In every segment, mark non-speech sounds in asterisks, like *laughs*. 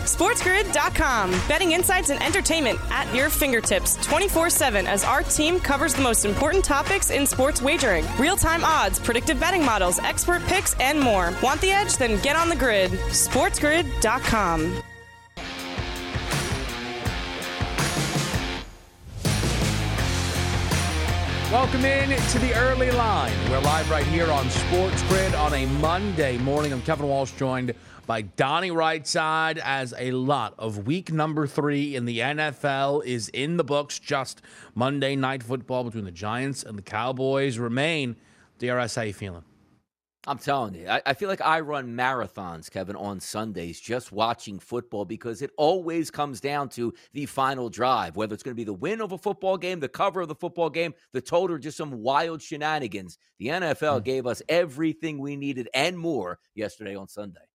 SportsGrid.com. Betting insights and entertainment at your fingertips 24 7 as our team covers the most important topics in sports wagering real time odds, predictive betting models, expert picks, and more. Want the edge? Then get on the grid. SportsGrid.com. Welcome in to the early line. We're live right here on Sports Grid on a Monday morning. I'm Kevin Walsh, joined by Donnie Rightside, as a lot of week number three in the NFL is in the books. Just Monday night football between the Giants and the Cowboys remain. DRS, how you feeling? I'm telling you, I, I, feel like I run marathons, Kevin, on Sundays just watching football because it always comes down to the final drive, whether it's going to be the win of a football game, the cover of the football game, the total, or just some wild shenanigans. The NFL mm-hmm. gave us everything we needed and more yesterday on Sunday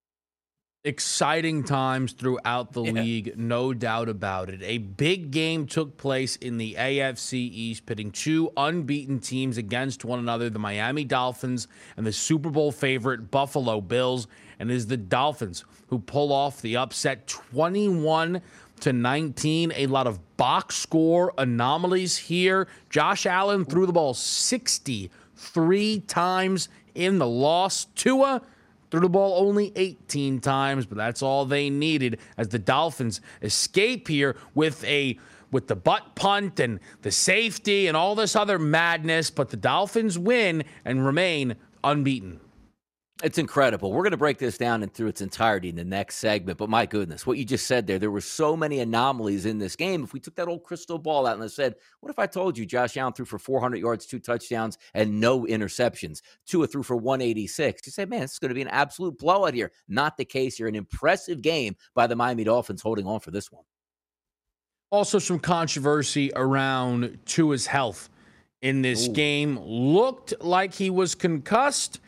exciting times throughout the yeah. league, no doubt about it. A big game took place in the AFC East, pitting two unbeaten teams against one another the Miami Dolphins and the Super Bowl favorite Buffalo Bills. And it is the Dolphins who pull off the upset 21 to 19. A lot of box score anomalies here. Josh Allen threw the ball 63 times in the loss. Tua Threw the ball only 18 times, but that's all they needed as the Dolphins escape here with a with the butt punt and the safety and all this other madness, but the Dolphins win and remain unbeaten. It's incredible. We're going to break this down and through its entirety in the next segment. But my goodness, what you just said there, there were so many anomalies in this game. If we took that old crystal ball out and I said, what if I told you Josh Allen threw for 400 yards, two touchdowns, and no interceptions? Tua threw for 186. You say, man, this is going to be an absolute blowout here. Not the case here. An impressive game by the Miami Dolphins holding on for this one. Also, some controversy around Tua's health in this Ooh. game. Looked like he was concussed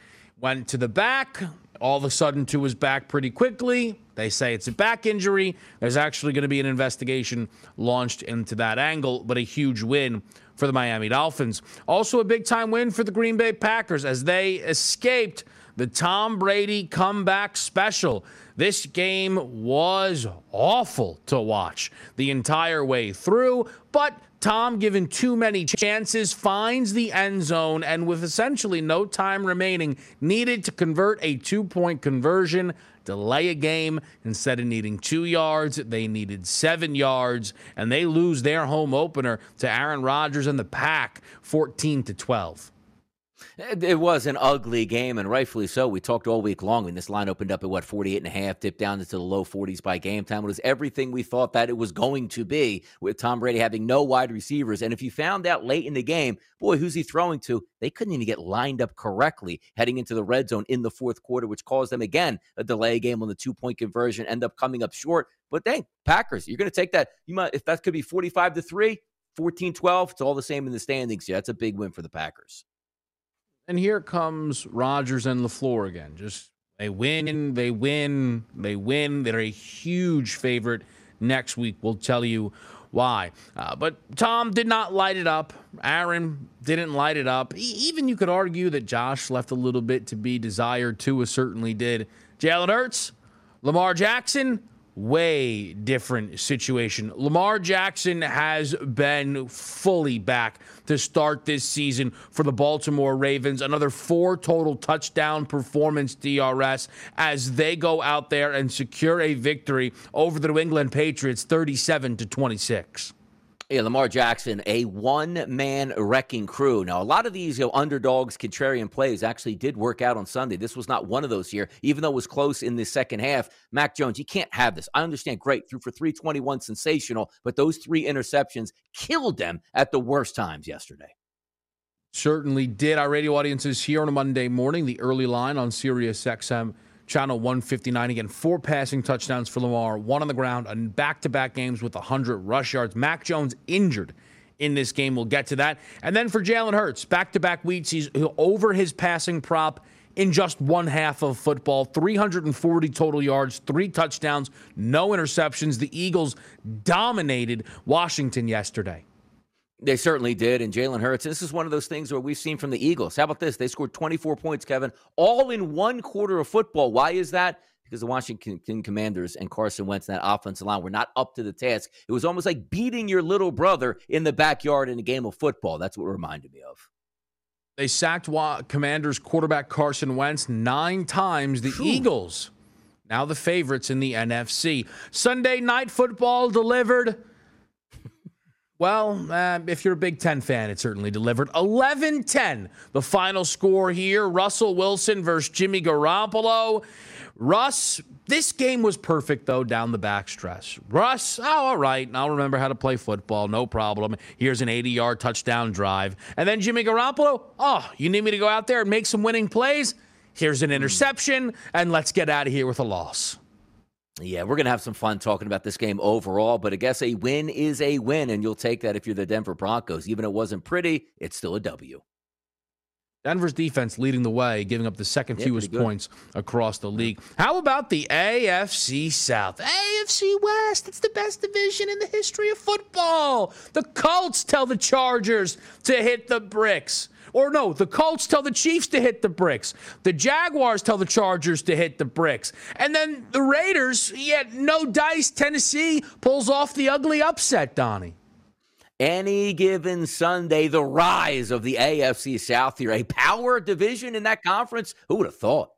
went to the back. All of a sudden, to his back pretty quickly. They say it's a back injury. There's actually going to be an investigation launched into that angle, but a huge win for the Miami Dolphins. Also, a big time win for the Green Bay Packers as they escaped the Tom Brady comeback special. This game was awful to watch the entire way through, but Tom, given too many chances, finds the end zone and with essentially no time remaining, needed to convert a two point conversion, delay a game. Instead of needing two yards, they needed seven yards, and they lose their home opener to Aaron Rodgers and the Pack 14 to 12. It was an ugly game, and rightfully so. We talked all week long when this line opened up at what 48 and a half, dipped down into the low 40s by game time. It was everything we thought that it was going to be with Tom Brady having no wide receivers. And if you found out late in the game, boy, who's he throwing to? They couldn't even get lined up correctly heading into the red zone in the fourth quarter, which caused them again a delay game on the two point conversion, end up coming up short. But dang, Packers, you're going to take that. You might, if that could be 45 to 3, 14 12, it's all the same in the standings. Yeah, that's a big win for the Packers. And here comes Rodgers and LaFleur again. Just they win, they win, they win. They're a huge favorite next week. We'll tell you why. Uh, but Tom did not light it up. Aaron didn't light it up. E- even you could argue that Josh left a little bit to be desired. Tua certainly did. Jalen Hurts, Lamar Jackson, way different situation. Lamar Jackson has been fully back to start this season for the Baltimore Ravens. Another four total touchdown performance DRS as they go out there and secure a victory over the New England Patriots 37 to 26. Yeah, Lamar Jackson, a one man wrecking crew. Now, a lot of these you know, underdogs, contrarian plays actually did work out on Sunday. This was not one of those here, even though it was close in the second half. Mac Jones, you can't have this. I understand, great, threw for 321, sensational, but those three interceptions killed them at the worst times yesterday. Certainly did. Our radio audience is here on a Monday morning, the early line on Sirius XM channel 159. Again, four passing touchdowns for Lamar, one on the ground, and back to back games with 100 rush yards. Mac Jones injured in this game. We'll get to that. And then for Jalen Hurts, back to back weeks, he's over his passing prop in just one half of football 340 total yards, three touchdowns, no interceptions. The Eagles dominated Washington yesterday. They certainly did. And Jalen Hurts, this is one of those things where we've seen from the Eagles. How about this? They scored 24 points, Kevin, all in one quarter of football. Why is that? Because the Washington Commanders and Carson Wentz and that offensive line were not up to the task. It was almost like beating your little brother in the backyard in a game of football. That's what it reminded me of. They sacked Commanders quarterback Carson Wentz nine times. The Whew. Eagles, now the favorites in the NFC. Sunday night football delivered well, uh, if you're a Big Ten fan, it certainly delivered. 11 10, the final score here. Russell Wilson versus Jimmy Garoppolo. Russ, this game was perfect, though, down the back backstretch. Russ, oh, all right. I'll remember how to play football. No problem. Here's an 80 yard touchdown drive. And then Jimmy Garoppolo, oh, you need me to go out there and make some winning plays? Here's an interception, and let's get out of here with a loss. Yeah, we're going to have some fun talking about this game overall, but I guess a win is a win, and you'll take that if you're the Denver Broncos. Even if it wasn't pretty, it's still a W. Denver's defense leading the way, giving up the second yeah, fewest points across the league. How about the AFC South? AFC West, it's the best division in the history of football. The Colts tell the Chargers to hit the bricks. Or no, the Colts tell the Chiefs to hit the bricks. The Jaguars tell the Chargers to hit the bricks. And then the Raiders, yet no dice, Tennessee pulls off the ugly upset, Donnie. Any given Sunday, the rise of the AFC South here, a power division in that conference. Who would have thought?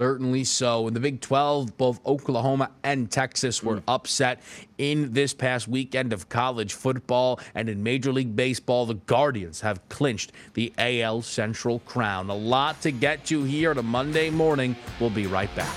Certainly so. In the Big 12, both Oklahoma and Texas were mm. upset in this past weekend of college football. And in Major League Baseball, the Guardians have clinched the AL Central crown. A lot to get to here on a Monday morning. We'll be right back.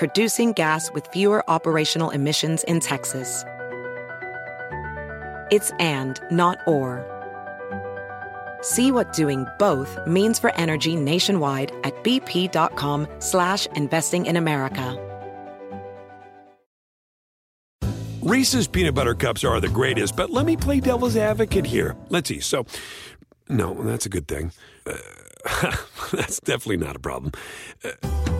producing gas with fewer operational emissions in Texas. It's and, not or. See what doing both means for energy nationwide at bp.com slash investing in America. Reese's peanut butter cups are the greatest, but let me play devil's advocate here. Let's see. So, no, that's a good thing. Uh, *laughs* that's definitely not a problem. Uh,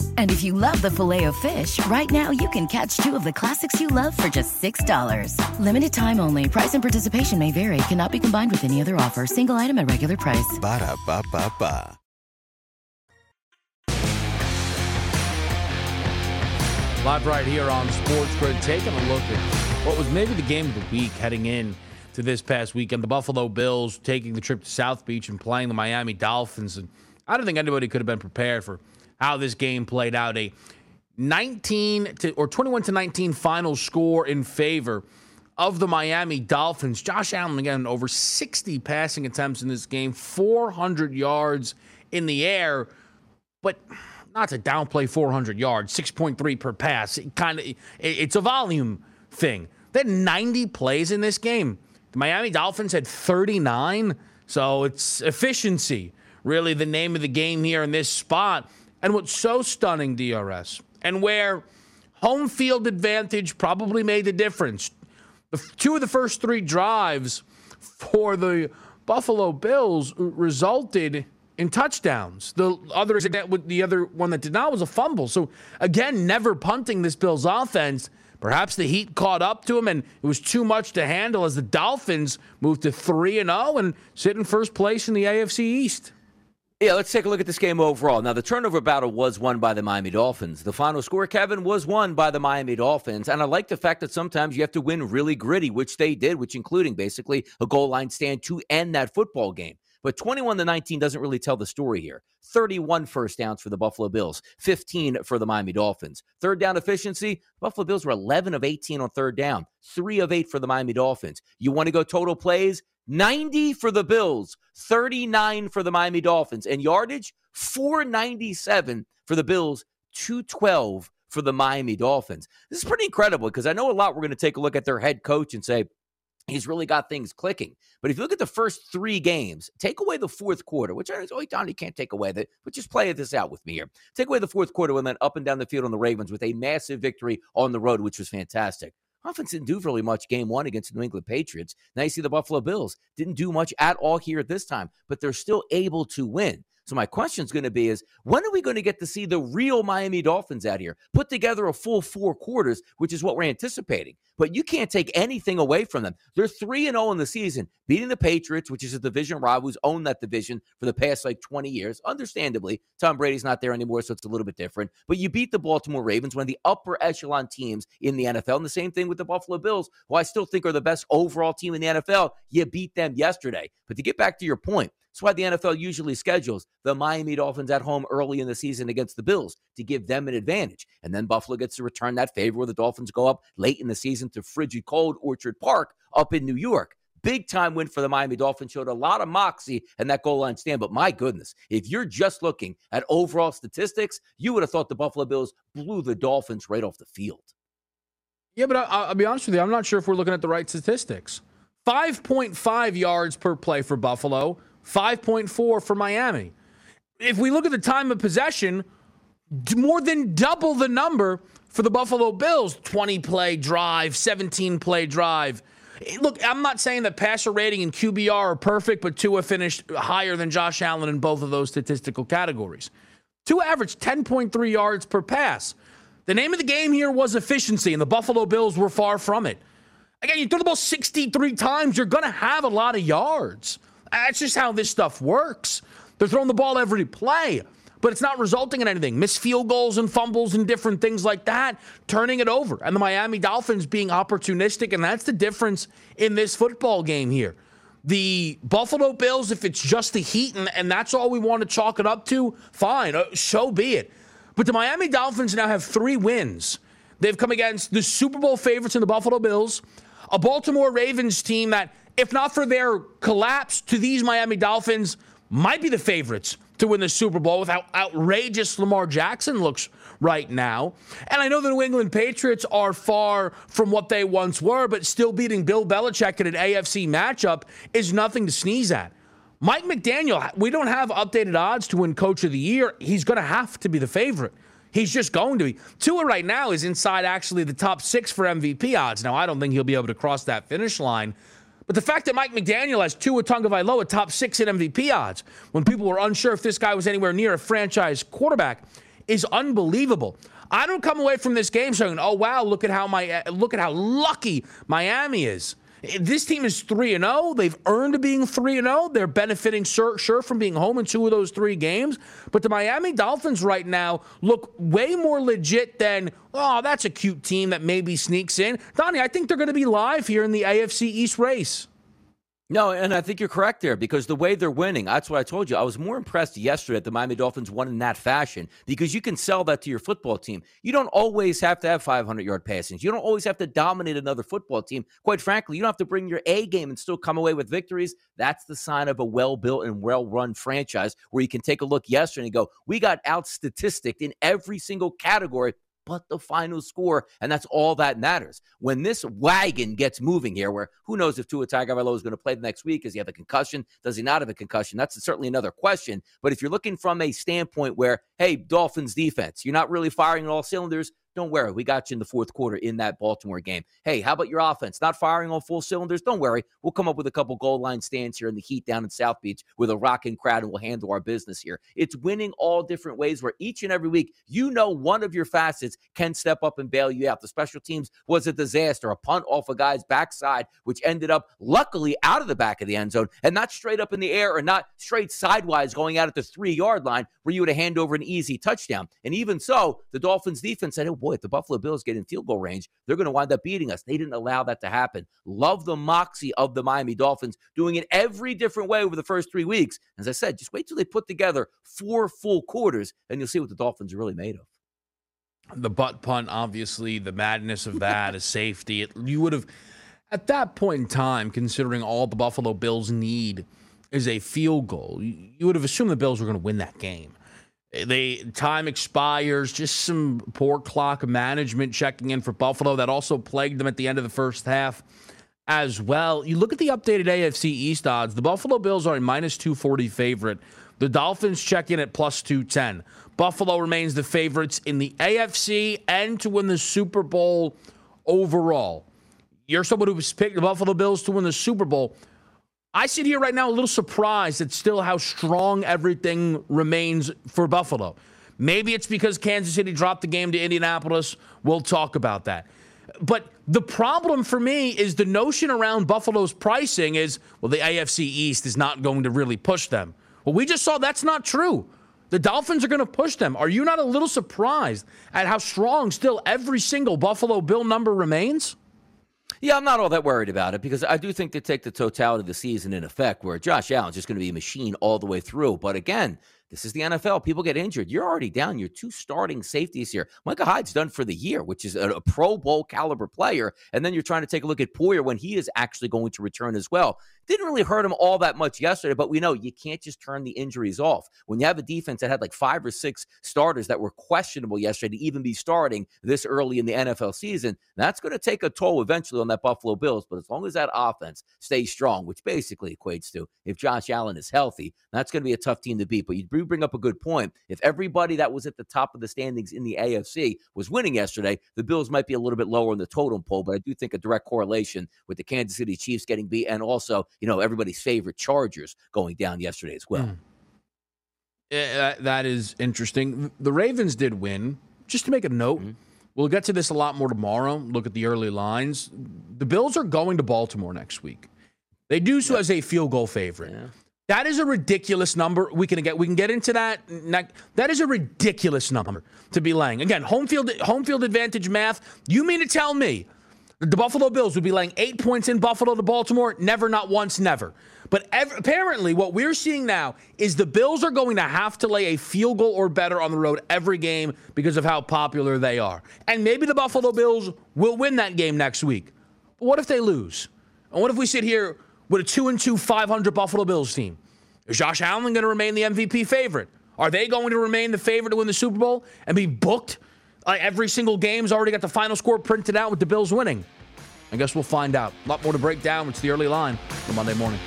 And if you love the filet of fish, right now you can catch two of the classics you love for just $6. Limited time only. Price and participation may vary. Cannot be combined with any other offer. Single item at regular price. Ba da ba ba ba. Live right here on Sports Grid, taking a look at what was maybe the game of the week heading in to this past weekend. The Buffalo Bills taking the trip to South Beach and playing the Miami Dolphins. And I don't think anybody could have been prepared for how this game played out. A 19 to or 21 to 19 final score in favor of the Miami Dolphins. Josh Allen again over 60 passing attempts in this game, 400 yards in the air, but not to downplay 400 yards, 6.3 per pass. It kind of it's a volume thing. They had 90 plays in this game. The Miami Dolphins had 39, so it's efficiency really the name of the game here in this spot. And what's so stunning, DRS, and where home field advantage probably made the difference. The, two of the first three drives for the Buffalo Bills resulted in touchdowns. The other the other one that did not was a fumble. So again, never punting this Bills offense. Perhaps the heat caught up to him and it was too much to handle as the Dolphins moved to 3 and 0 and sit in first place in the AFC East. Yeah, let's take a look at this game overall. Now, the turnover battle was won by the Miami Dolphins. The final score, Kevin, was won by the Miami Dolphins. And I like the fact that sometimes you have to win really gritty, which they did, which including basically a goal line stand to end that football game. But 21 to 19 doesn't really tell the story here. 31 first downs for the Buffalo Bills, 15 for the Miami Dolphins. Third down efficiency, Buffalo Bills were 11 of 18 on third down, 3 of 8 for the Miami Dolphins. You want to go total plays? 90 for the Bills, 39 for the Miami Dolphins, and yardage 497 for the Bills, 212 for the Miami Dolphins. This is pretty incredible because I know a lot we're going to take a look at their head coach and say, he's really got things clicking. But if you look at the first three games, take away the fourth quarter, which I oh, Don, you can't take away that, but just play this out with me here. Take away the fourth quarter when then up and down the field on the Ravens with a massive victory on the road, which was fantastic. Offense didn't do really much game one against the New England Patriots. Now you see the Buffalo Bills didn't do much at all here at this time, but they're still able to win. So my question is going to be is when are we going to get to see the real Miami Dolphins out here put together a full four quarters, which is what we're anticipating. But you can't take anything away from them. They're 3 and 0 in the season, beating the Patriots, which is a division rival who's owned that division for the past like 20 years. Understandably, Tom Brady's not there anymore, so it's a little bit different. But you beat the Baltimore Ravens, one of the upper echelon teams in the NFL. And the same thing with the Buffalo Bills, who I still think are the best overall team in the NFL. You beat them yesterday. But to get back to your point, that's why the NFL usually schedules the Miami Dolphins at home early in the season against the Bills to give them an advantage. And then Buffalo gets to return that favor where the Dolphins go up late in the season to frigid cold Orchard Park up in New York. Big time win for the Miami Dolphins. Showed a lot of moxie and that goal line stand. But my goodness, if you're just looking at overall statistics, you would have thought the Buffalo Bills blew the Dolphins right off the field. Yeah, but I, will be honest with you. I'm not sure if we're looking at the right statistics. 5.5 yards per play for Buffalo, 5.4 for Miami. If we look at the time of possession, more than double the number for the Buffalo Bills 20 play drive, 17 play drive. Eh, look, I'm not saying that passer rating and QBR are perfect, but Tua finished higher than Josh Allen in both of those statistical categories. Tua averaged 10.3 yards per pass. The name of the game here was efficiency, and the Buffalo Bills were far from it. Again, you throw the ball 63 times, you're going to have a lot of yards. That's just how this stuff works. They're throwing the ball every play, but it's not resulting in anything. Missed field goals and fumbles and different things like that, turning it over. And the Miami Dolphins being opportunistic, and that's the difference in this football game here. The Buffalo Bills, if it's just the heat and, and that's all we want to chalk it up to, fine, uh, so be it. But the Miami Dolphins now have three wins. They've come against the Super Bowl favorites in the Buffalo Bills, a Baltimore Ravens team that if not for their collapse to these Miami Dolphins, might be the favorites to win the Super Bowl with how outrageous Lamar Jackson looks right now. And I know the New England Patriots are far from what they once were, but still beating Bill Belichick in an AFC matchup is nothing to sneeze at. Mike McDaniel, we don't have updated odds to win Coach of the Year. He's going to have to be the favorite. He's just going to be. Tua right now is inside actually the top six for MVP odds. Now, I don't think he'll be able to cross that finish line. But the fact that Mike McDaniel has Tua Tagovailoa top six in MVP odds when people were unsure if this guy was anywhere near a franchise quarterback is unbelievable. I don't come away from this game saying, "Oh wow, look at how my look at how lucky Miami is." This team is 3 and 0. They've earned being 3 and 0. They're benefiting sure, sure from being home in two of those three games. But the Miami Dolphins right now look way more legit than, oh, that's a cute team that maybe sneaks in. Donnie, I think they're going to be live here in the AFC East race. No, and I think you're correct there because the way they're winning, that's what I told you. I was more impressed yesterday that the Miami Dolphins won in that fashion because you can sell that to your football team. You don't always have to have 500 yard passings. You don't always have to dominate another football team. Quite frankly, you don't have to bring your A game and still come away with victories. That's the sign of a well built and well run franchise where you can take a look yesterday and go, we got out statistic in every single category but the final score. And that's all that matters. When this wagon gets moving here, where who knows if Tua Tagovailoa is going to play the next week? Does he have a concussion? Does he not have a concussion? That's certainly another question. But if you're looking from a standpoint where, hey, Dolphins defense, you're not really firing all cylinders, don't worry. We got you in the fourth quarter in that Baltimore game. Hey, how about your offense? Not firing on full cylinders? Don't worry. We'll come up with a couple goal line stands here in the heat down in South Beach with a rocking crowd and we'll handle our business here. It's winning all different ways where each and every week, you know, one of your facets can step up and bail you out. The special teams was a disaster, a punt off a guy's backside, which ended up luckily out of the back of the end zone and not straight up in the air or not straight sidewise going out at the three yard line where you would have hand over an easy touchdown. And even so, the Dolphins defense said, boy, if the Buffalo Bills get in field goal range, they're going to wind up beating us. They didn't allow that to happen. Love the moxie of the Miami Dolphins doing it every different way over the first three weeks. As I said, just wait till they put together four full quarters and you'll see what the Dolphins are really made of. The butt punt, obviously, the madness of that is safety. It, you would have, at that point in time, considering all the Buffalo Bills need is a field goal, you would have assumed the Bills were going to win that game. They time expires, just some poor clock management checking in for Buffalo that also plagued them at the end of the first half as well. You look at the updated AFC East odds, the Buffalo Bills are a minus 240 favorite. The Dolphins check in at plus 210. Buffalo remains the favorites in the AFC and to win the Super Bowl overall. You're someone who's picked the Buffalo Bills to win the Super Bowl. I sit here right now a little surprised at still how strong everything remains for Buffalo. Maybe it's because Kansas City dropped the game to Indianapolis. We'll talk about that. But the problem for me is the notion around Buffalo's pricing is well, the AFC East is not going to really push them. Well, we just saw that's not true. The Dolphins are going to push them. Are you not a little surprised at how strong still every single Buffalo Bill number remains? Yeah, I'm not all that worried about it because I do think they take the totality of the season in effect, where Josh Allen's just going to be a machine all the way through. But again, this is the NFL. People get injured. You're already down. You're two starting safeties here. Micah Hyde's done for the year, which is a, a, Pro Bowl caliber player. And then you're trying to take a look at Poyer when he is actually going to return as well. Didn't really hurt him all that much yesterday, but we know you can't just turn the injuries off. When you have a defense that had like five or six starters that were questionable yesterday to even be starting this early in the NFL season, that's going to take a toll eventually on that Buffalo Bills. But as long as that offense stays strong, which basically equates to if Josh Allen is healthy, that's going to be a tough team to beat. But you bring up a good point. If everybody that was at the top of the standings in the AFC was winning yesterday, the Bills might be a little bit lower in the totem pole. But I do think a direct correlation with the Kansas City Chiefs getting beat and also, you know, everybody's favorite Chargers going down yesterday as well. Mm. Yeah, that is interesting. The Ravens did win. Just to make a note, mm-hmm. we'll get to this a lot more tomorrow. Look at the early lines. The Bills are going to Baltimore next week. They do so yep. as a field goal favorite. Yeah. That is a ridiculous number. We can get we can get into that. That is a ridiculous number to be laying. Again, home field home field advantage math. You mean to tell me the Buffalo Bills would be laying eight points in Buffalo to Baltimore? Never, not once, never. But ev- apparently, what we're seeing now is the Bills are going to have to lay a field goal or better on the road every game because of how popular they are. And maybe the Buffalo Bills will win that game next week. But what if they lose? And what if we sit here with a 2 and 2 500 Buffalo Bills team? Is Josh Allen going to remain the MVP favorite? Are they going to remain the favorite to win the Super Bowl and be booked? Like every single game's already got the final score printed out with the Bills winning. I guess we'll find out. A lot more to break down. It's the early line for Monday morning.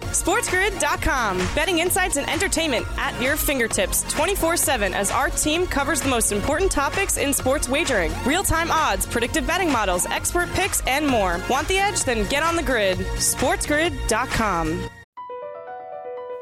SportsGrid.com. Betting insights and entertainment at your fingertips 24 7 as our team covers the most important topics in sports wagering real time odds, predictive betting models, expert picks, and more. Want the edge? Then get on the grid. SportsGrid.com.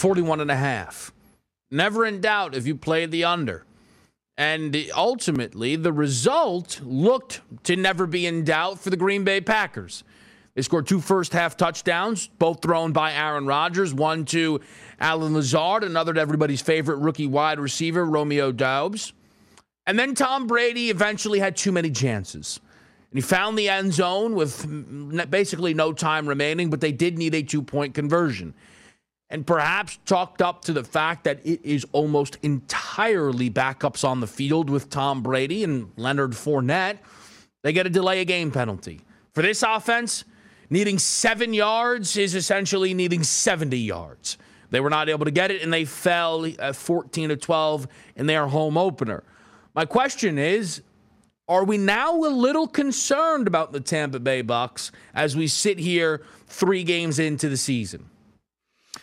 41 and a half. Never in doubt if you played the under. And ultimately, the result looked to never be in doubt for the Green Bay Packers. They scored two first half touchdowns, both thrown by Aaron Rodgers, one to Allen Lazard, another to everybody's favorite rookie wide receiver, Romeo Doubs. And then Tom Brady eventually had too many chances. And he found the end zone with basically no time remaining, but they did need a two point conversion. And perhaps chalked up to the fact that it is almost entirely backups on the field with Tom Brady and Leonard Fournette, they get a delay a game penalty. For this offense, needing seven yards is essentially needing 70 yards. They were not able to get it, and they fell at 14 to 12 in their home opener. My question is are we now a little concerned about the Tampa Bay Bucks as we sit here three games into the season?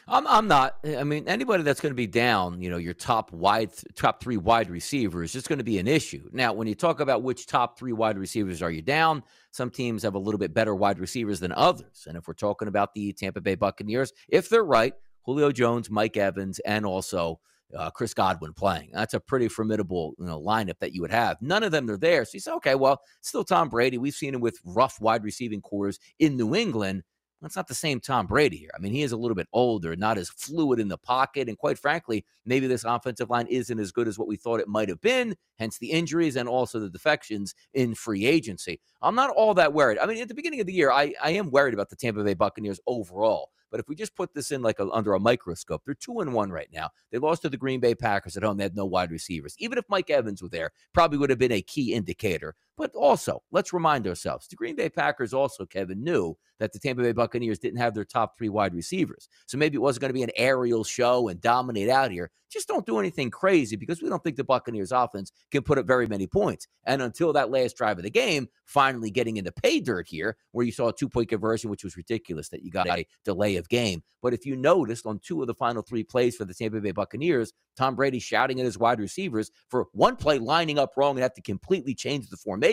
I'm, I'm not. I mean, anybody that's going to be down, you know, your top wide, top three wide receivers, is going to be an issue. Now, when you talk about which top three wide receivers are you down, some teams have a little bit better wide receivers than others. And if we're talking about the Tampa Bay Buccaneers, if they're right, Julio Jones, Mike Evans, and also uh, Chris Godwin playing. That's a pretty formidable you know, lineup that you would have. None of them are there. So you say, okay, well, still Tom Brady. We've seen him with rough wide receiving cores in New England. That's not the same Tom Brady here. I mean, he is a little bit older, not as fluid in the pocket. And quite frankly, maybe this offensive line isn't as good as what we thought it might have been, hence the injuries and also the defections in free agency. I'm not all that worried. I mean, at the beginning of the year, I, I am worried about the Tampa Bay Buccaneers overall. But if we just put this in like a, under a microscope, they're two and one right now. They lost to the Green Bay Packers at home. They had no wide receivers. Even if Mike Evans were there, probably would have been a key indicator. But also, let's remind ourselves the Green Bay Packers also, Kevin, knew that the Tampa Bay Buccaneers didn't have their top three wide receivers. So maybe it wasn't going to be an aerial show and dominate out here. Just don't do anything crazy because we don't think the Buccaneers offense can put up very many points. And until that last drive of the game, finally getting into pay dirt here, where you saw a two point conversion, which was ridiculous that you got a delay of game. But if you noticed on two of the final three plays for the Tampa Bay Buccaneers, Tom Brady shouting at his wide receivers for one play lining up wrong and have to completely change the formation.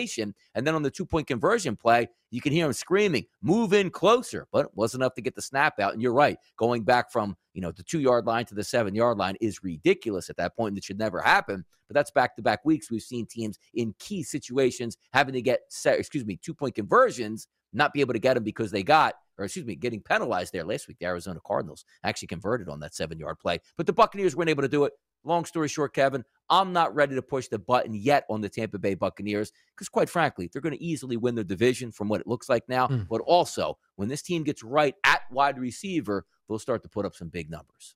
And then on the two point conversion play, you can hear him screaming, move in closer, but it wasn't enough to get the snap out. And you're right, going back from, you know, the two yard line to the seven yard line is ridiculous at that point. And it should never happen. But that's back to back weeks. We've seen teams in key situations having to get, set, excuse me, two point conversions, not be able to get them because they got or excuse me, getting penalized there last week. The Arizona Cardinals actually converted on that seven yard play, but the Buccaneers weren't able to do it. Long story short, Kevin, I'm not ready to push the button yet on the Tampa Bay Buccaneers because, quite frankly, they're going to easily win their division from what it looks like now. Mm. But also, when this team gets right at wide receiver, they'll start to put up some big numbers.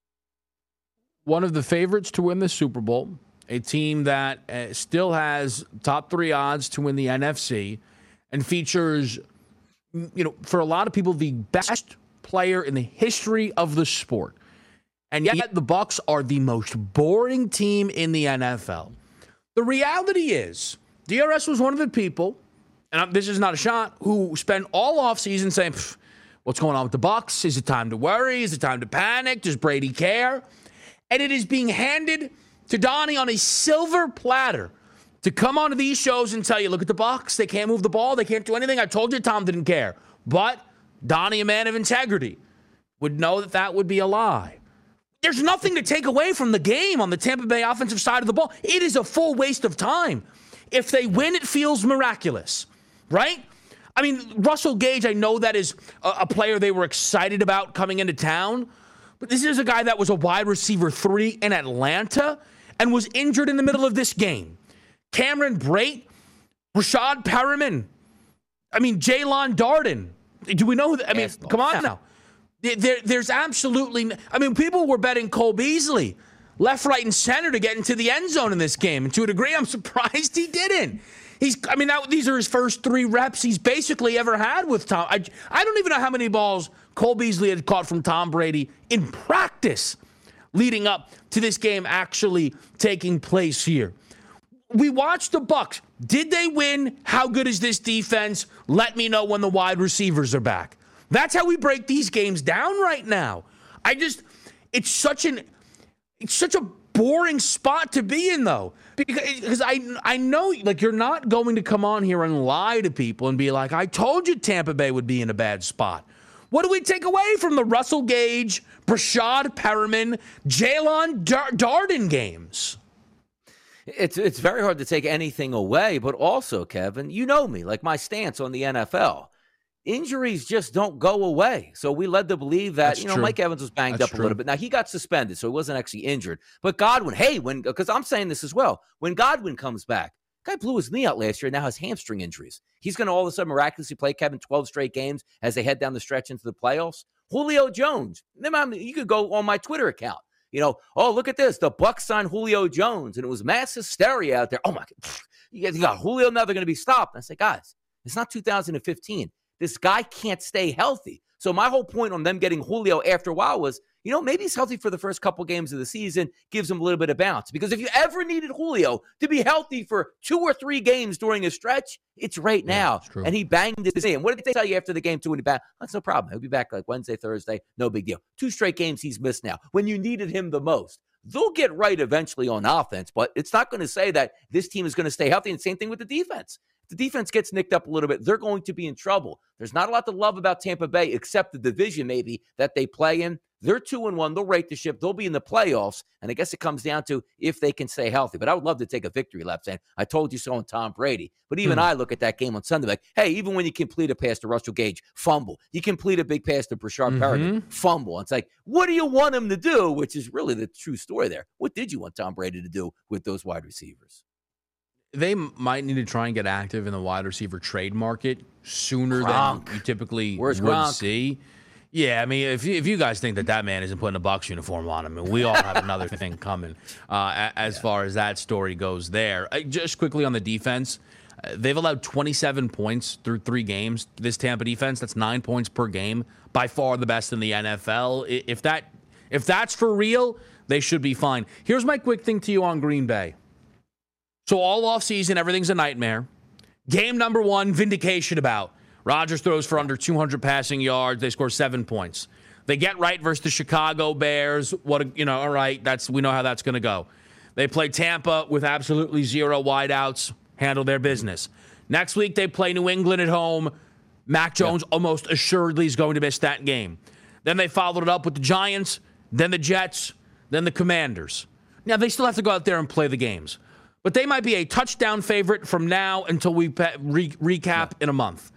One of the favorites to win the Super Bowl, a team that uh, still has top three odds to win the NFC and features, you know, for a lot of people, the best player in the history of the sport. And yet the Bucks are the most boring team in the NFL. The reality is, DRS was one of the people, and this is not a shot, who spent all offseason saying, what's going on with the Bucks? Is it time to worry? Is it time to panic? Does Brady care? And it is being handed to Donnie on a silver platter to come onto these shows and tell you, look at the Bucks. They can't move the ball. They can't do anything. I told you Tom didn't care. But Donnie, a man of integrity, would know that that would be a lie. There's nothing to take away from the game on the Tampa Bay offensive side of the ball. It is a full waste of time. If they win, it feels miraculous, right? I mean, Russell Gage, I know that is a, a player they were excited about coming into town, but this is a guy that was a wide receiver three in Atlanta and was injured in the middle of this game. Cameron Brate, Rashad Perriman, I mean, Jaelon Darden. Do we know? That? I mean, come on *laughs* now. There, there's absolutely. I mean, people were betting Cole Beasley left, right, and center to get into the end zone in this game. And to a degree, I'm *laughs* surprised he didn't. He's, I mean, that, these are his first three reps he's basically ever had with Tom. I, I don't even know how many balls Cole Beasley had caught from Tom Brady in practice leading up to this game actually taking place here. We watched the Bucks. Did they win? How good is this defense? Let me know when the wide receivers are back. That's how we break these games down right now. I just it's such an it's such a boring spot to be in though because I I know like you're not going to come on here and lie to people and be like I told you Tampa Bay would be in a bad spot. What do we take away from the Russell Gage, Breshad Perriman, Jaelon Dar- Darden games? It's it's very hard to take anything away, but also, Kevin, you know me, like my stance on the NFL. Injuries just don't go away. So we led to believe that, That's you know, true. Mike Evans was banged That's up a little bit. Now he got suspended, so he wasn't actually injured. But Godwin, hey, when because I'm saying this as well, when Godwin comes back, guy blew his knee out last year and now has hamstring injuries. He's going to all of a sudden miraculously play Kevin 12 straight games as they head down the stretch into the playoffs. Julio Jones, you could go on my Twitter account you know, oh, look at this. The Bucks signed Julio Jones, and it was mass hysteria out there. Oh my *laughs* God. You got Julio never going to be stopped. I say, guys, it's not 2015. This guy can't stay healthy. So my whole point on them getting Julio after a while was, you know, maybe he's healthy for the first couple games of the season, gives him a little bit of bounce. Because if you ever needed Julio to be healthy for two or three games during a stretch, it's right now. Yeah, and he banged his knee. And what did they tell you after the game too when he back? That's no problem. He'll be back like Wednesday, Thursday. No big deal. Two straight games he's missed now when you needed him the most. They'll get right eventually on offense, but it's not going to say that this team is going to stay healthy. And same thing with the defense the defense gets nicked up a little bit, they're going to be in trouble. There's not a lot to love about Tampa Bay except the division, maybe, that they play in. They're two and one. They'll rate the ship. They'll be in the playoffs. And I guess it comes down to if they can stay healthy. But I would love to take a victory lap saying, I told you so on Tom Brady. But even Hmm. I look at that game on Sunday like, hey, even when you complete a pass to Russell Gage, fumble. You complete a big pass to Breshad Perriman, fumble. It's like, what do you want him to do? Which is really the true story there. What did you want Tom Brady to do with those wide receivers? They might need to try and get active in the wide receiver trade market sooner Gronk. than you typically Where's would Gronk? see. Yeah, I mean, if you, if you guys think that that man isn't putting a Bucks uniform on him, and we all have another *laughs* thing coming uh, as far as that story goes. There, Uh, just quickly on the defense, uh, they've allowed 27 points through three games. This Tampa defense, that's nine points per game, by far the best in the NFL. If that if that's for real, they should be fine. Here's my quick thing to you on Green Bay. So all offseason, everything's a nightmare. Game number one, vindication about. Rodgers throws for under 200 passing yards. They score seven points. They get right versus the Chicago Bears. What a, you know? All right, that's we know how that's going to go. They play Tampa with absolutely zero wideouts. Handle their business. Next week they play New England at home. Mac Jones almost assuredly is going to miss that game. Then they followed it up with the Giants, then the Jets, then the Commanders. Now they still have to go out there and play the games, but they might be a touchdown favorite from now until we re- recap in a month.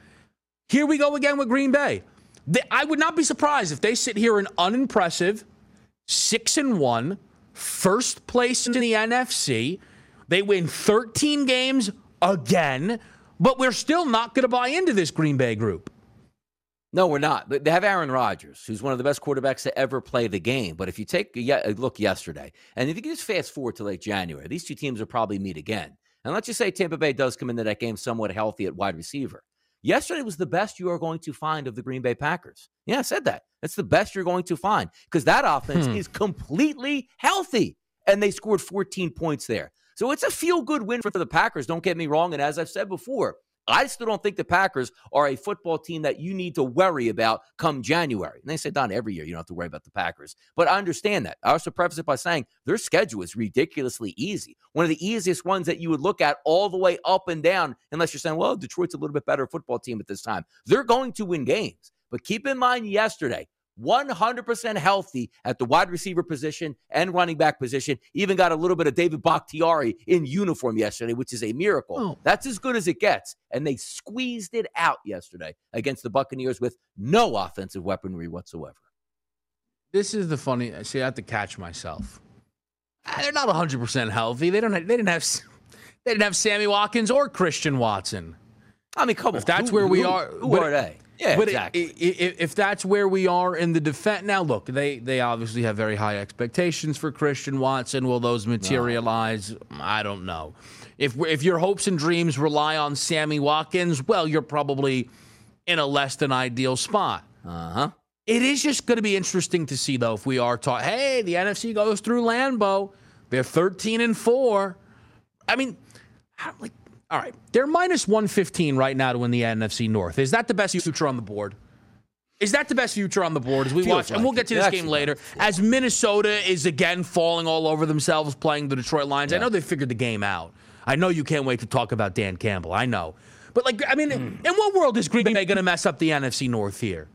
Here we go again with Green Bay. They, I would not be surprised if they sit here an unimpressive six and one, first place in the NFC. They win 13 games again, but we're still not going to buy into this Green Bay group. No, we're not. They have Aaron Rodgers, who's one of the best quarterbacks to ever play the game. But if you take a look yesterday, and if you just fast forward to late January, these two teams will probably meet again. And let's just say Tampa Bay does come into that game somewhat healthy at wide receiver. Yesterday was the best you are going to find of the Green Bay Packers. Yeah, I said that. That's the best you're going to find because that offense Hmm. is completely healthy. And they scored 14 points there. So it's a feel good win for the Packers. Don't get me wrong. And as I've said before, I still don't think the Packers are a football team that you need to worry about come January. And they say, Don, every year you don't have to worry about the Packers. But I understand that. I also preface it by saying their schedule is ridiculously easy. One of the easiest ones that you would look at all the way up and down, unless you're saying, well, Detroit's a little bit better football team at this time. They're going to win games. But keep in mind, yesterday, 100% healthy at the wide receiver position and running back position. Even got a little bit of David Bakhtiari in uniform yesterday, which is a miracle. Oh. That's as good as it gets. And they squeezed it out yesterday against the Buccaneers with no offensive weaponry whatsoever. This is the funny. See, I have to catch myself. Ah, They're not 100 percent healthy. They don't. Have, they didn't have. They didn't have Sammy Watkins or Christian Watson. I mean, come If on. that's Who- where we who- are- Who but- are they? Yeah, but exactly. i- i- if that's where we are in the defense, now look, they they obviously have very high expectations for Christian Watson. Will those materialize? I don't know. If if your hopes and dreams rely on Sammy Watkins, well, you're probably in a less than ideal spot. Uh huh. It is just going to be interesting to see, though, if we are taught, hey, the NFC goes through Lambeau. They're 13 and 4. I mean, like, all right, they're minus 115 right now to win the NFC North. Is that the best future on the board? Is that the best future on the board as we Feels watch? and we'll get to this game later. As Minnesota is again falling all over themselves playing the Detroit Lions. I know they figured the game out. I know you can't wait to talk about Dan Campbell. I know. But, like, I mean, Hmm. in what world is Green Bay going to mess up the NFC North here?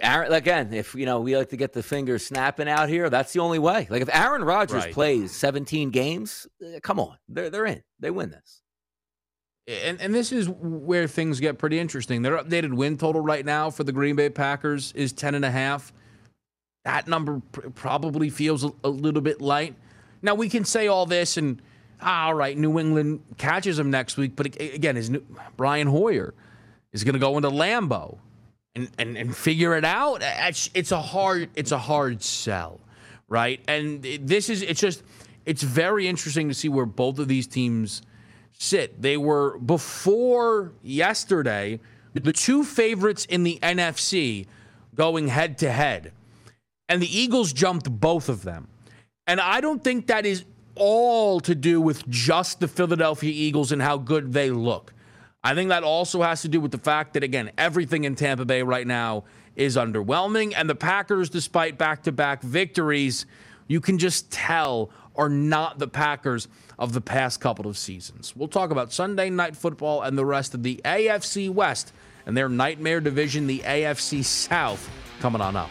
Aaron, again, if you know we like to get the fingers snapping out here, that's the only way. Like if Aaron Rodgers Right. plays 17 games, eh, come on, they're they're in. They win this. and and this is where things get pretty interesting. Their updated win total right now for the Green Bay Packers is ten and a half. That number pr- probably feels a, a little bit light. Now we can say all this and ah, all right, New England catches them next week, but again, is New, Brian Hoyer is going to go into Lambeau and, and and figure it out. It's, it's a hard it's a hard sell, right? And this is it's just it's very interesting to see where both of these teams sit. They were before yesterday the two favorites in the NFC going head to head. And the Eagles jumped both of them. And I don't think that is all to do with just the Philadelphia Eagles and how good they look. I think that also has to do with the fact that, again, everything in Tampa Bay right now is underwhelming. And the Packers, despite back to back victories, you can just tell are not the Packers of the past couple of seasons. We'll talk about Sunday night football and the rest of the AFC West and their nightmare division, the AFC South, coming on up.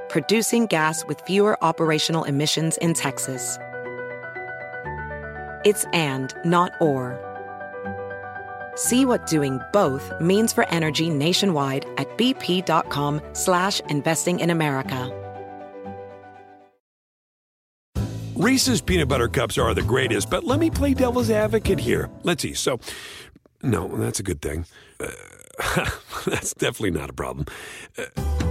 producing gas with fewer operational emissions in Texas. It's and, not or. See what doing both means for energy nationwide at bp.com slash investing in America. Reese's peanut butter cups are the greatest, but let me play devil's advocate here. Let's see. So, no, that's a good thing. Uh, *laughs* that's definitely not a problem. Uh,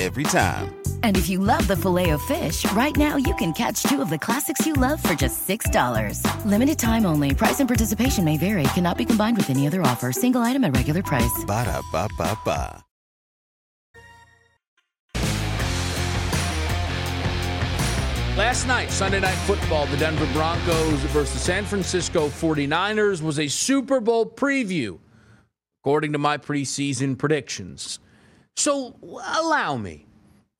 Every time. And if you love the Filet-O-Fish, right now you can catch two of the classics you love for just $6. Limited time only. Price and participation may vary. Cannot be combined with any other offer. Single item at regular price. Ba-da-ba-ba-ba. Last night, Sunday Night Football, the Denver Broncos versus San Francisco 49ers was a Super Bowl preview, according to my preseason predictions. So allow me,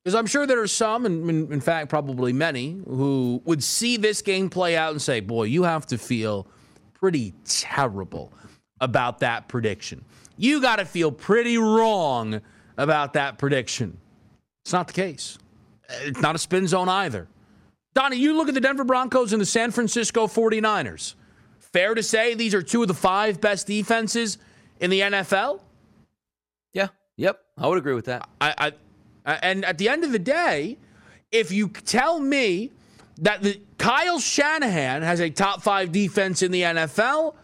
because I'm sure there are some, and in, fact, probably many, who would see this game play out and say, boy, you have to feel pretty terrible about that prediction. You got to feel pretty wrong about that prediction. It's not the case. It's not a spin zone either. Donnie, you look at the Denver Broncos and the San Francisco 49ers. Fair to say these are two of the five best defenses in the NFL? I would agree with that. I, I, and at the end of the day, if you tell me that the Kyle Shanahan has a top five defense in the NFL,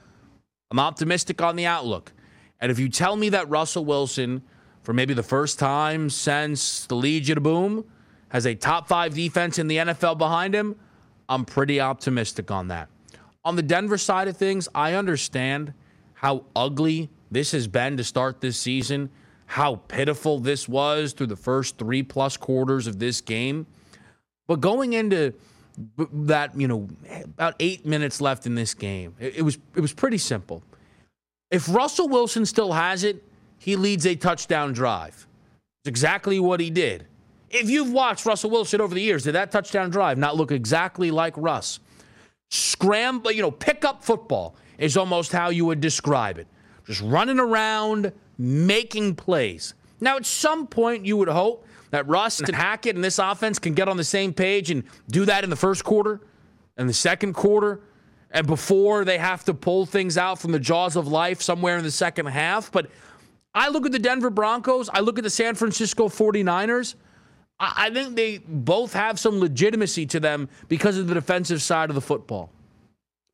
I'm optimistic on the outlook. And if you tell me that Russell Wilson, for maybe the first time since the Legion of Boom, has a top five defense in the NFL behind him, I'm pretty optimistic on that. On the Denver side of things, I understand how ugly this has been to start this season, how pitiful this was through the first three plus quarters of this game. But going into that, you know, about eight minutes left in this game, it, was it was pretty simple. If Russell Wilson still has it, he leads a touchdown drive. It's exactly what he did. If you've watched Russell Wilson over the years, did that touchdown drive not look exactly like Russ? Scramble, you know, pick up football is almost how you would describe it. Just running around, making plays. Now, at some point, you would hope that Russ and Hackett and this offense can get on the same page and do that in the first quarter and the second quarter and before they have to pull things out from the jaws of life somewhere in the second half. But I look at the Denver Broncos, I look at the San Francisco 49ers. I think they both have some legitimacy to them because of the defensive side of the football.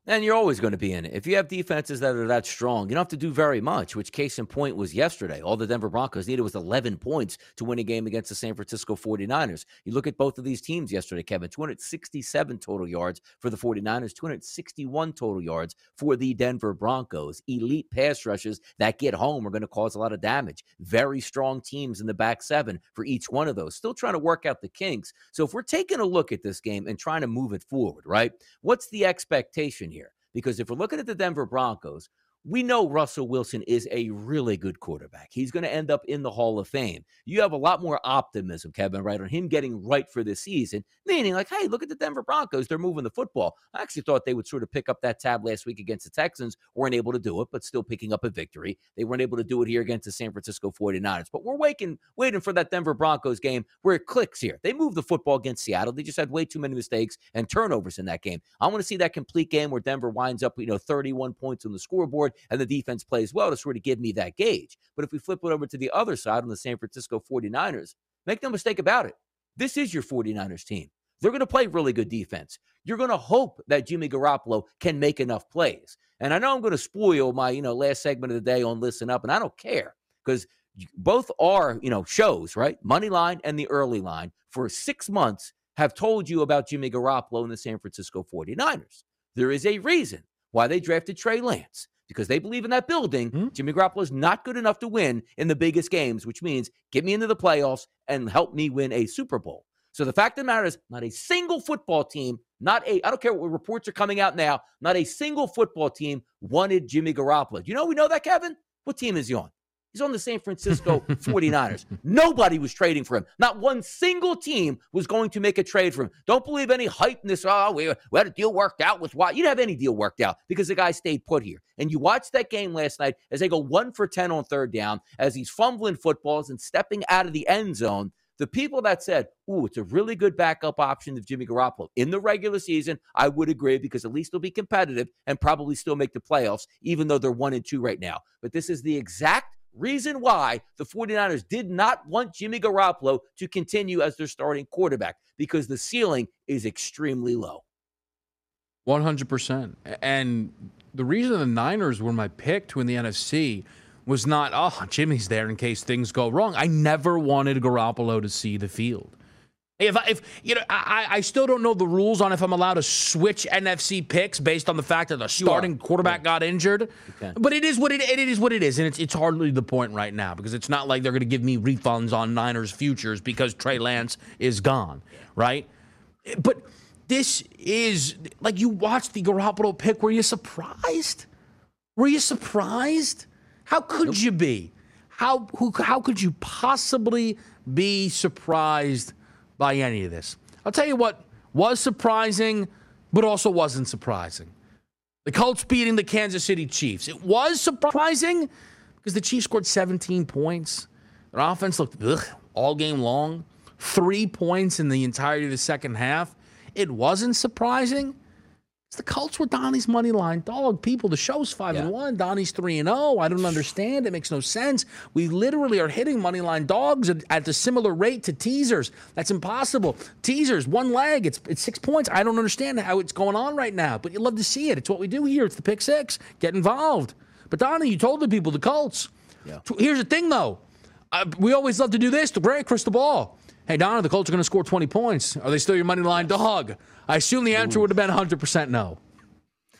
And you're always going to be in it. If you have defenses that are that strong, you don't have to do very much, which case in point was yesterday. All the Denver Broncos needed was 11 points to win a game against the San Francisco 49ers. You look at both of these teams yesterday, Kevin 267 total yards for the 49ers, 261 total yards for the Denver Broncos. Elite pass rushes that get home are going to cause a lot of damage. Very strong teams in the back seven for each one of those. Still trying to work out the kinks. So if we're taking a look at this game and trying to move it forward, right? What's the expectation because if we're looking at the Denver Broncos, we know Russell Wilson is a really good quarterback. He's going to end up in the Hall of Fame. You have a lot more optimism, Kevin, right, on him getting right for this season, meaning like, hey, look at the Denver Broncos. They're moving the football. I actually thought they would sort of pick up that tab last week against the Texans. Weren't able to do it, but still picking up a victory. They weren't able to do it here against the San Francisco 49ers. But we're waiting, waiting for that Denver Broncos game where it clicks here. They moved the football against Seattle. They just had way too many mistakes and turnovers in that game. I want to see that complete game where Denver winds up, you know, 31 points on the scoreboard and the defense plays well to sort of give me that gauge. But if we flip it over to the other side on the San Francisco 49ers, make no mistake about it. This is your 49ers team. They're going to play really good defense. You're going to hope that Jimmy Garoppolo can make enough plays. And I know I'm going to spoil my, you know, last segment of the day on Listen Up, and I don't care because both are, you know, shows, right? Money line and the early line for six months have told you about Jimmy Garoppolo and the San Francisco 49ers. There is a reason why they drafted Trey Lance because they believe in that building. Mm-hmm. Jimmy Garoppolo is not good enough to win in the biggest games, which means get me into the playoffs and help me win a Super Bowl. So the fact of the matter is, not a single football team, not a, I don't care what reports are coming out now, not a single football team wanted Jimmy Garoppolo. You know we know that, Kevin? What team is he on? He's on the San Francisco *laughs* 49ers. Nobody was trading for him. Not one single team was going to make a trade for him. Don't believe any hype in this. Oh, we, we had a deal worked out with what? You didn't have any deal worked out because the guy stayed put here. And you watched that game last night as they go one for 10 on third down, as he's fumbling footballs and stepping out of the end zone. The people that said, "Ooh, it's a really good backup option of Jimmy Garoppolo in the regular season," I would agree because at least they'll be competitive and probably still make the playoffs, even though they're one and two right now. But this is the exact reason why the 49ers did not want Jimmy Garoppolo to continue as their starting quarterback because the ceiling is extremely low. 100%. And the reason the Niners were my pick to win the NFC was not, oh, Jimmy's there in case things go wrong. I never wanted Garoppolo to see the field. If, I, if you know, I, I still don't know the rules on if I'm allowed to switch NFC picks based on the fact that the starting quarterback yeah. got injured. Okay. But it is what it, it is what it is, and it's it's hardly the point right now because it's not like they're going to give me refunds on Niners futures because Trey Lance is gone, right? But this is like you watched the Garoppolo pick. Were you surprised? Were you surprised? How could nope. you be? How who, how could you possibly be surprised? By any of this. I'll tell you what was surprising, but also wasn't surprising. The Colts beating the Kansas City Chiefs. It was surprising because the Chiefs scored 17 points. Their offense looked ugh, all game long. Three points in the entirety of the second half. It wasn't surprising the Colts were Donnie's money line dog. People, the show's five yeah. and one. Donnie's three and zero. Oh. I don't understand. It makes no sense. We literally are hitting money line dogs at, at the similar rate to teasers. That's impossible. Teasers, one leg. It's it's six points. I don't understand how it's going on right now. But you love to see it. It's what we do here. It's the pick six. Get involved. But Donnie, you told the people the Colts. Yeah. Here's the thing, though. Uh, we always love to do this. The great crystal ball. Hey, Donna, the Colts are going to score 20 points. Are they still your money line dog? I assume the answer would have been 100% no.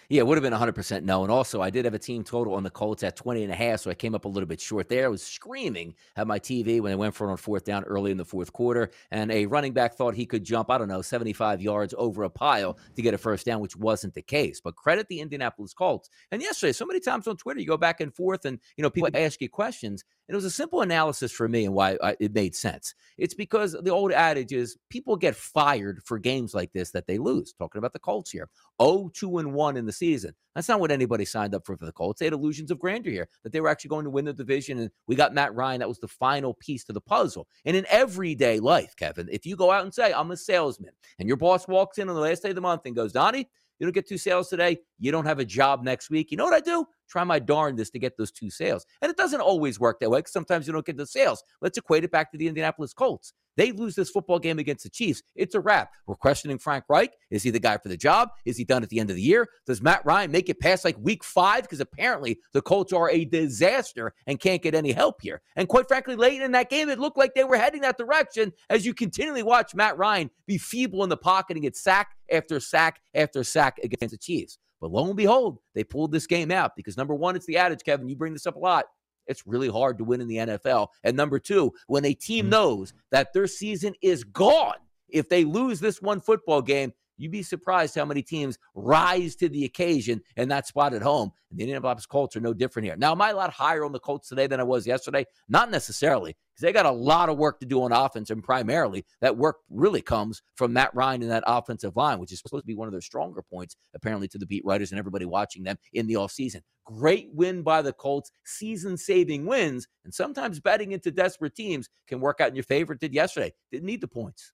Yeah, it would have been 100% no. And also, I did have a team total on the Colts at 20 and a half, so I came up a little bit short there. I was screaming at my TV when they went for it on fourth down early in the fourth quarter. And a running back thought he could jump, I don't know, 75 yards over a pile to get a first down, which wasn't the case. But credit the Indianapolis Colts. And yesterday, so many times on Twitter, you go back and forth and, you know, people ask you questions. And it was a simple analysis for me and why I, it made sense. It's because the old adage is people get fired for games like this that they lose. Talking about the Colts here. 0 2 and 1 in the season. That's not what anybody signed up for for the Colts. They had illusions of grandeur here that they were actually going to win the division. And we got Matt Ryan. That was the final piece to the puzzle. And in everyday life, Kevin, if you go out and say, I'm a salesman, and your boss walks in on the last day of the month and goes, Donnie, you don't get two sales today, you don't have a job next week. You know what I do? Try my darndest to get those two sales. And it doesn't always work that way because sometimes you don't get the sales. Let's equate it back to the Indianapolis Colts. They lose this football game against the Chiefs. It's a wrap. We're questioning Frank Reich. Is he the guy for the job? Is he done at the end of the year? Does Matt Ryan make it past like week five? Because apparently the Colts are a disaster and can't get any help here. And quite frankly, late in that game, it looked like they were heading that direction as you continually watch Matt Ryan be feeble in the pocket and get sack after sack after sack against the Chiefs. But lo and behold, they pulled this game out because number one, it's the adage, Kevin. You bring this up a lot it's really hard to win in the NFL. And number two, when a team mm-hmm. knows that their season is gone, if they lose this one football game, you'd be surprised how many teams rise to the occasion in that spot at home. And the Indianapolis Colts are no different here. Now, am I a lot higher on the Colts today than I was yesterday? Not necessarily, because they got a lot of work to do on offense. And primarily, that work really comes from Matt Ryan and that offensive line, which is supposed to be one of their stronger points, apparently, to the beat writers and everybody watching them in the offseason. Great win by the Colts, season saving wins. And sometimes betting into desperate teams can work out in your favor. Did yesterday. Didn't need the points.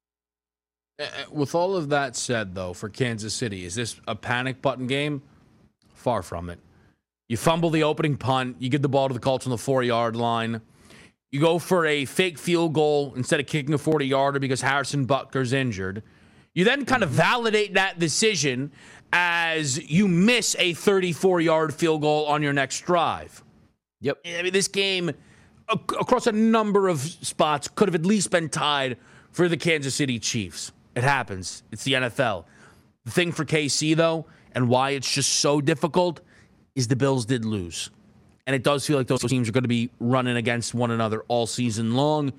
With all of that said, though, for Kansas City, is this a panic button game? Far from it. You fumble the opening punt, you give the ball to the Colts on the four yard line. You go for a fake field goal instead of kicking a 40 yarder because Harrison Butker's injured. You then kind of validate that decision as you miss a 34 yard field goal on your next drive. Yep. I mean, this game across a number of spots could have at least been tied for the Kansas City Chiefs. It happens. It's the NFL. The thing for KC, though, and why it's just so difficult is the Bills did lose. And it does feel like those teams are going to be running against one another all season long.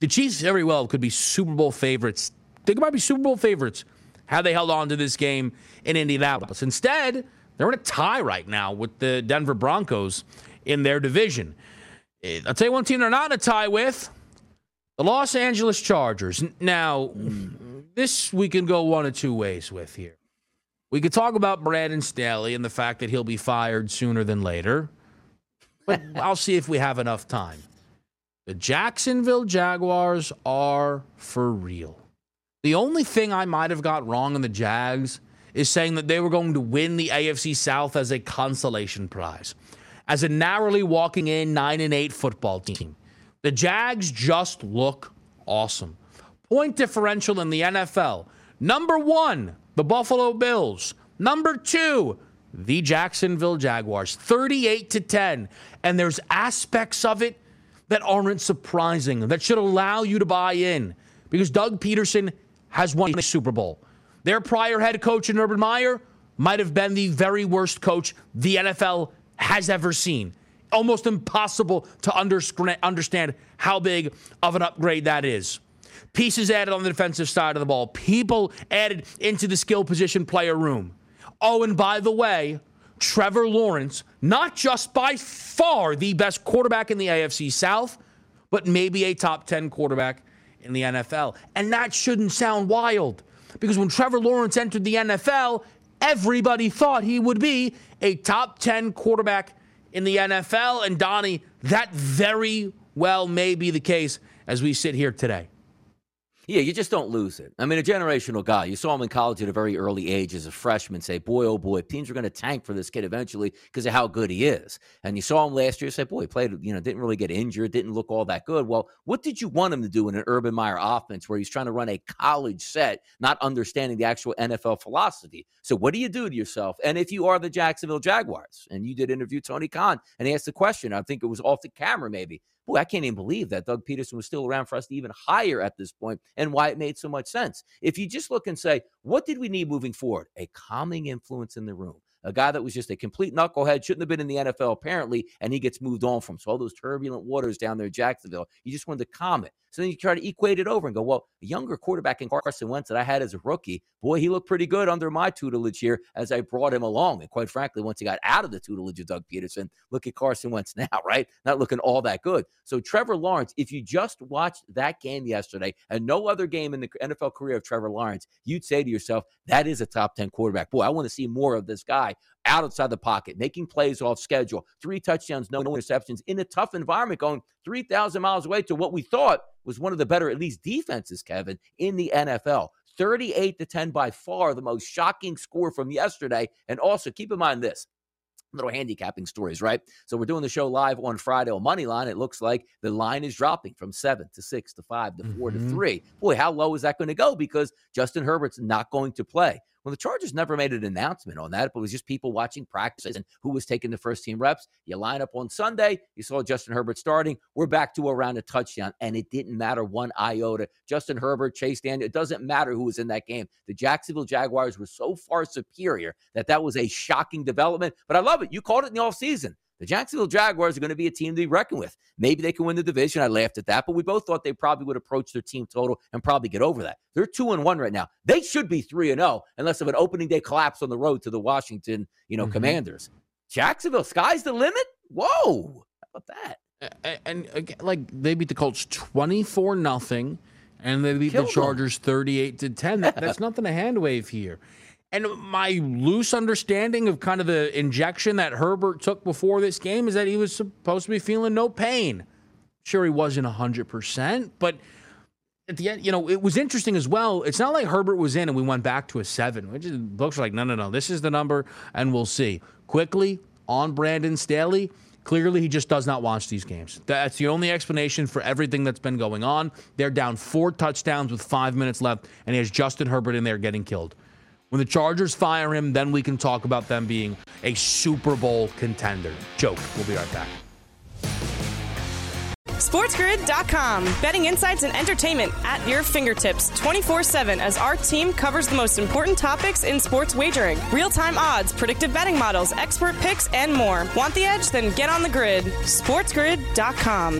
The Chiefs very well could be Super Bowl favorites. Think might be Super Bowl favorites how they held on to this game in Indianapolis. Instead, they're in a tie right now with the Denver Broncos in their division. Eh, I'll tell you one team they're not in a tie with the Los Angeles Chargers. Now, this we can go one of two ways with here. We could talk about Brandon Staley and the fact that he'll be fired sooner than later, but *laughs* I'll see if we have enough time. The Jacksonville Jaguars are for real. The only thing I might have got wrong in the Jags is saying that they were going to win the AFC South as a consolation prize, as a narrowly walking in 9 and 8 football team. The Jags just look awesome point differential in the NFL. Number one, the Buffalo Bills. Number two, the Jacksonville Jaguars, 38 to 10. And there's aspects of it that aren't surprising, that should allow you to buy in because Doug Pederson has won the Super Bowl. Their prior head coach in Urban Meyer might have been the very worst coach the NFL has ever seen. Almost impossible to understand how big of an upgrade that is pieces added on the defensive side of the ball, people added into the skill position player room. Oh, and by the way, Trevor Lawrence, not just by far the best quarterback in the AFC South, but maybe a top 10 quarterback in the NFL. And that shouldn't sound wild because when Trevor Lawrence entered the NFL, everybody thought he would be a top 10 quarterback in the NFL. And Donnie, that very well may be the case as we sit here today. Yeah, you just don't lose it. I mean, a generational guy. You saw him in college at a very early age as a freshman say, boy, oh boy, teams are going to tank for this kid eventually because of how good he is. And you saw him last year say, boy, he played, you know, didn't really get injured, didn't look all that good. Well, what did you want him to do in an Urban Meyer offense where he's trying to run a college set, not understanding the actual NFL philosophy? So what do you do to yourself? And if you are the Jacksonville Jaguars and you did interview Tony Khan and he asked the question, I think it was off the camera maybe, boy, I can't even believe that Doug Pederson was still around for us to even hire at this point and why it made so much sense. If you just look and say, what did we need moving forward? A calming influence in the room. a guy that was just a complete knucklehead, shouldn't have been in the NFL apparently, and he gets moved on from. So all those turbulent waters down there in Jacksonville, you just wanted to calm it. So then you try to equate it over and go, well, a younger quarterback in Carson Wentz that I had as a rookie, boy, he looked pretty good under my tutelage here as I brought him along. And quite frankly, once he got out of the tutelage of Doug Pederson, look at Carson Wentz *laughs* now, right? Not looking all that good. So Trevor Lawrence, if you just watched that game yesterday and no other game in the NFL career of Trevor Lawrence, you'd say to yourself, that is a top 10 quarterback. Boy, I want to see more of this guy outside the pocket, making plays off schedule, three touchdowns, no interceptions in a tough environment, going 3,000 miles away to what we thought was one of the better, at least defenses, Kevin, in the NFL. 38 to 10 by far the most shocking score from yesterday. And also keep in mind this little handicapping stories, right? So we're doing the show live on Friday on Moneyline. It looks like the line is dropping from seven to six to five to 4 mm-hmm. to three. Boy, how low is that going to go? Because Justin Herbert's not going to play. Well, the Chargers never made an announcement on that, but it was just people watching practices and who was taking the first team reps. You line up on Sunday, you saw Justin Herbert starting. We're back to around a touchdown, and it didn't matter one iota. Justin Herbert, Chase Daniel, it doesn't matter who was in that game. The Jacksonville Jaguars were so far superior that that was a shocking development. But I love it. You called it in the offseason. The Jacksonville Jaguars are going to be a team to be reckoned with. Maybe they can win the division. I laughed at that, but we both thought they probably would approach their team total and probably get over that. They're two and one right now. They should be three and zero oh, unless of an opening day collapse on the road to the Washington, you know, mm-hmm. Commanders. Jacksonville, sky's the limit. Whoa, how about that? And, and again, like they beat the Colts twenty four nothing, and they beat Killed the Chargers thirty eight to ten. That, that's nothing to hand wave here. And my loose understanding of kind of the injection that Herbert took before this game is that he was supposed to be feeling no pain. Sure, he wasn't 100%, but at the end, you know, it was interesting as well. It's not like Herbert was in and we went back to a seven. Which is, books are like, no, no, no, this is the number, and we'll see. Quickly on Brandon Staley, clearly he just does not watch these games. That's the only explanation for everything that's been going on. They're down four touchdowns with five minutes left, and he has Justin Herbert in there getting killed. When the Chargers fire him, then we can talk about them being a Super Bowl contender. Joke. We'll be right back. SportsGrid.com. Betting insights and entertainment at your fingertips 24 7 as our team covers the most important topics in sports wagering real time odds, predictive betting models, expert picks, and more. Want the edge? Then get on the grid. SportsGrid.com.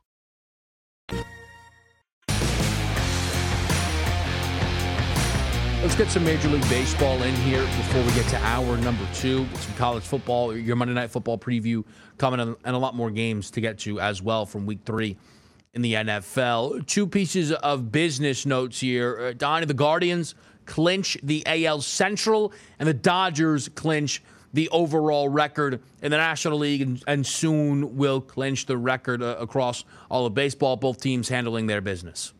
Let's get some Major League Baseball in here before we get to hour number two. Some college football, your Monday Night Football preview coming, and a lot more games to get to as well from week three in the NFL. Two pieces of business notes here. Uh, Donnie, the Guardians clinch the AL Central, and the Dodgers clinch the overall record in the National League and, and soon will clinch the record uh, across all of baseball, both teams handling their business.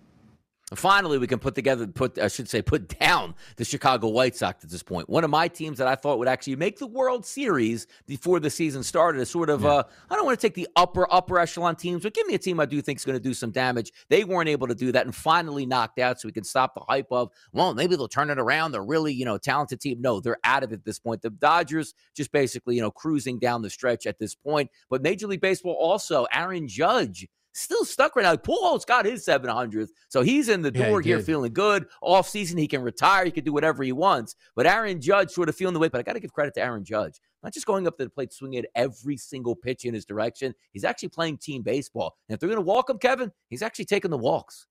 Finally, we can put together, put I should say, put down the Chicago White Sox at this point. One of my teams that I thought would actually make the World Series before the season started. A sort of, yeah. uh, I don't want to take the upper upper echelon teams, but give me a team I do think is going to do some damage. They weren't able to do that, and finally knocked out, so we can stop the hype of, well, maybe they'll turn it around. They're really, you know, talented team. No, they're out of it at this point. The Dodgers just basically, you know, cruising down the stretch at this point. But Major League Baseball also, Aaron Judge still stuck right now. Pujols got his 700th, so he's in the Yeah, he door here did. feeling good. Off season, he can retire. He can do whatever he wants. But Aaron Judge sort of feeling the weight. But I got to give credit to Aaron Judge. Not just going up to the plate, swinging at every single pitch in his direction. He's actually playing team baseball. And if they're going to walk him, Kevin, he's actually taking the walks.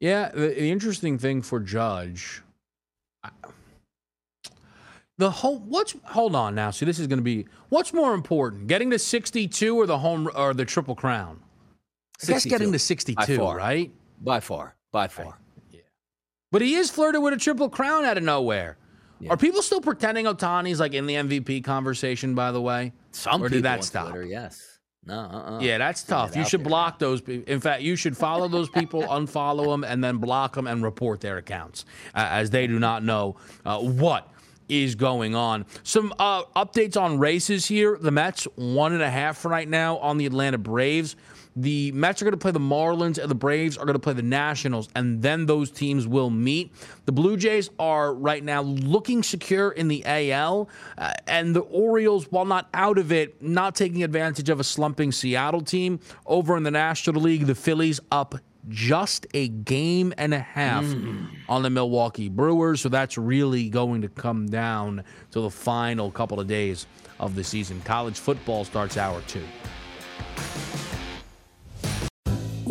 Yeah, the, the interesting thing for Judge, I- the whole what's hold on now. See, this is going to be what's more important, getting to 62 or the home or the triple crown? 62. getting to By 62, far. right? By far. By far. Yeah. But he is flirted with a triple crown out of nowhere. Yeah. Are people still pretending Ohtani's like in the MVP conversation? By the way, Some Or people did that stop? Twitter, yes. No, uh-uh. yeah, that's tough. You should there. block those. pe- In fact, you should follow those people, *laughs* unfollow them, and then block them and report their accounts, uh, as they do not know uh, what is going on. Some uh, updates on races here. The Mets one and a half right now on the Atlanta Braves. The Mets are going to play the Marlins, and the Braves are going to play the Nationals, and then those teams will meet. The Blue Jays are right now looking secure in the AL, uh, and the Orioles, while not out of it, not taking advantage of a slumping Seattle team. Over in the National League, the Phillies up just a game and a half on the Milwaukee Brewers. So that's really going to come down to the final couple of days of the season. College football starts hour two.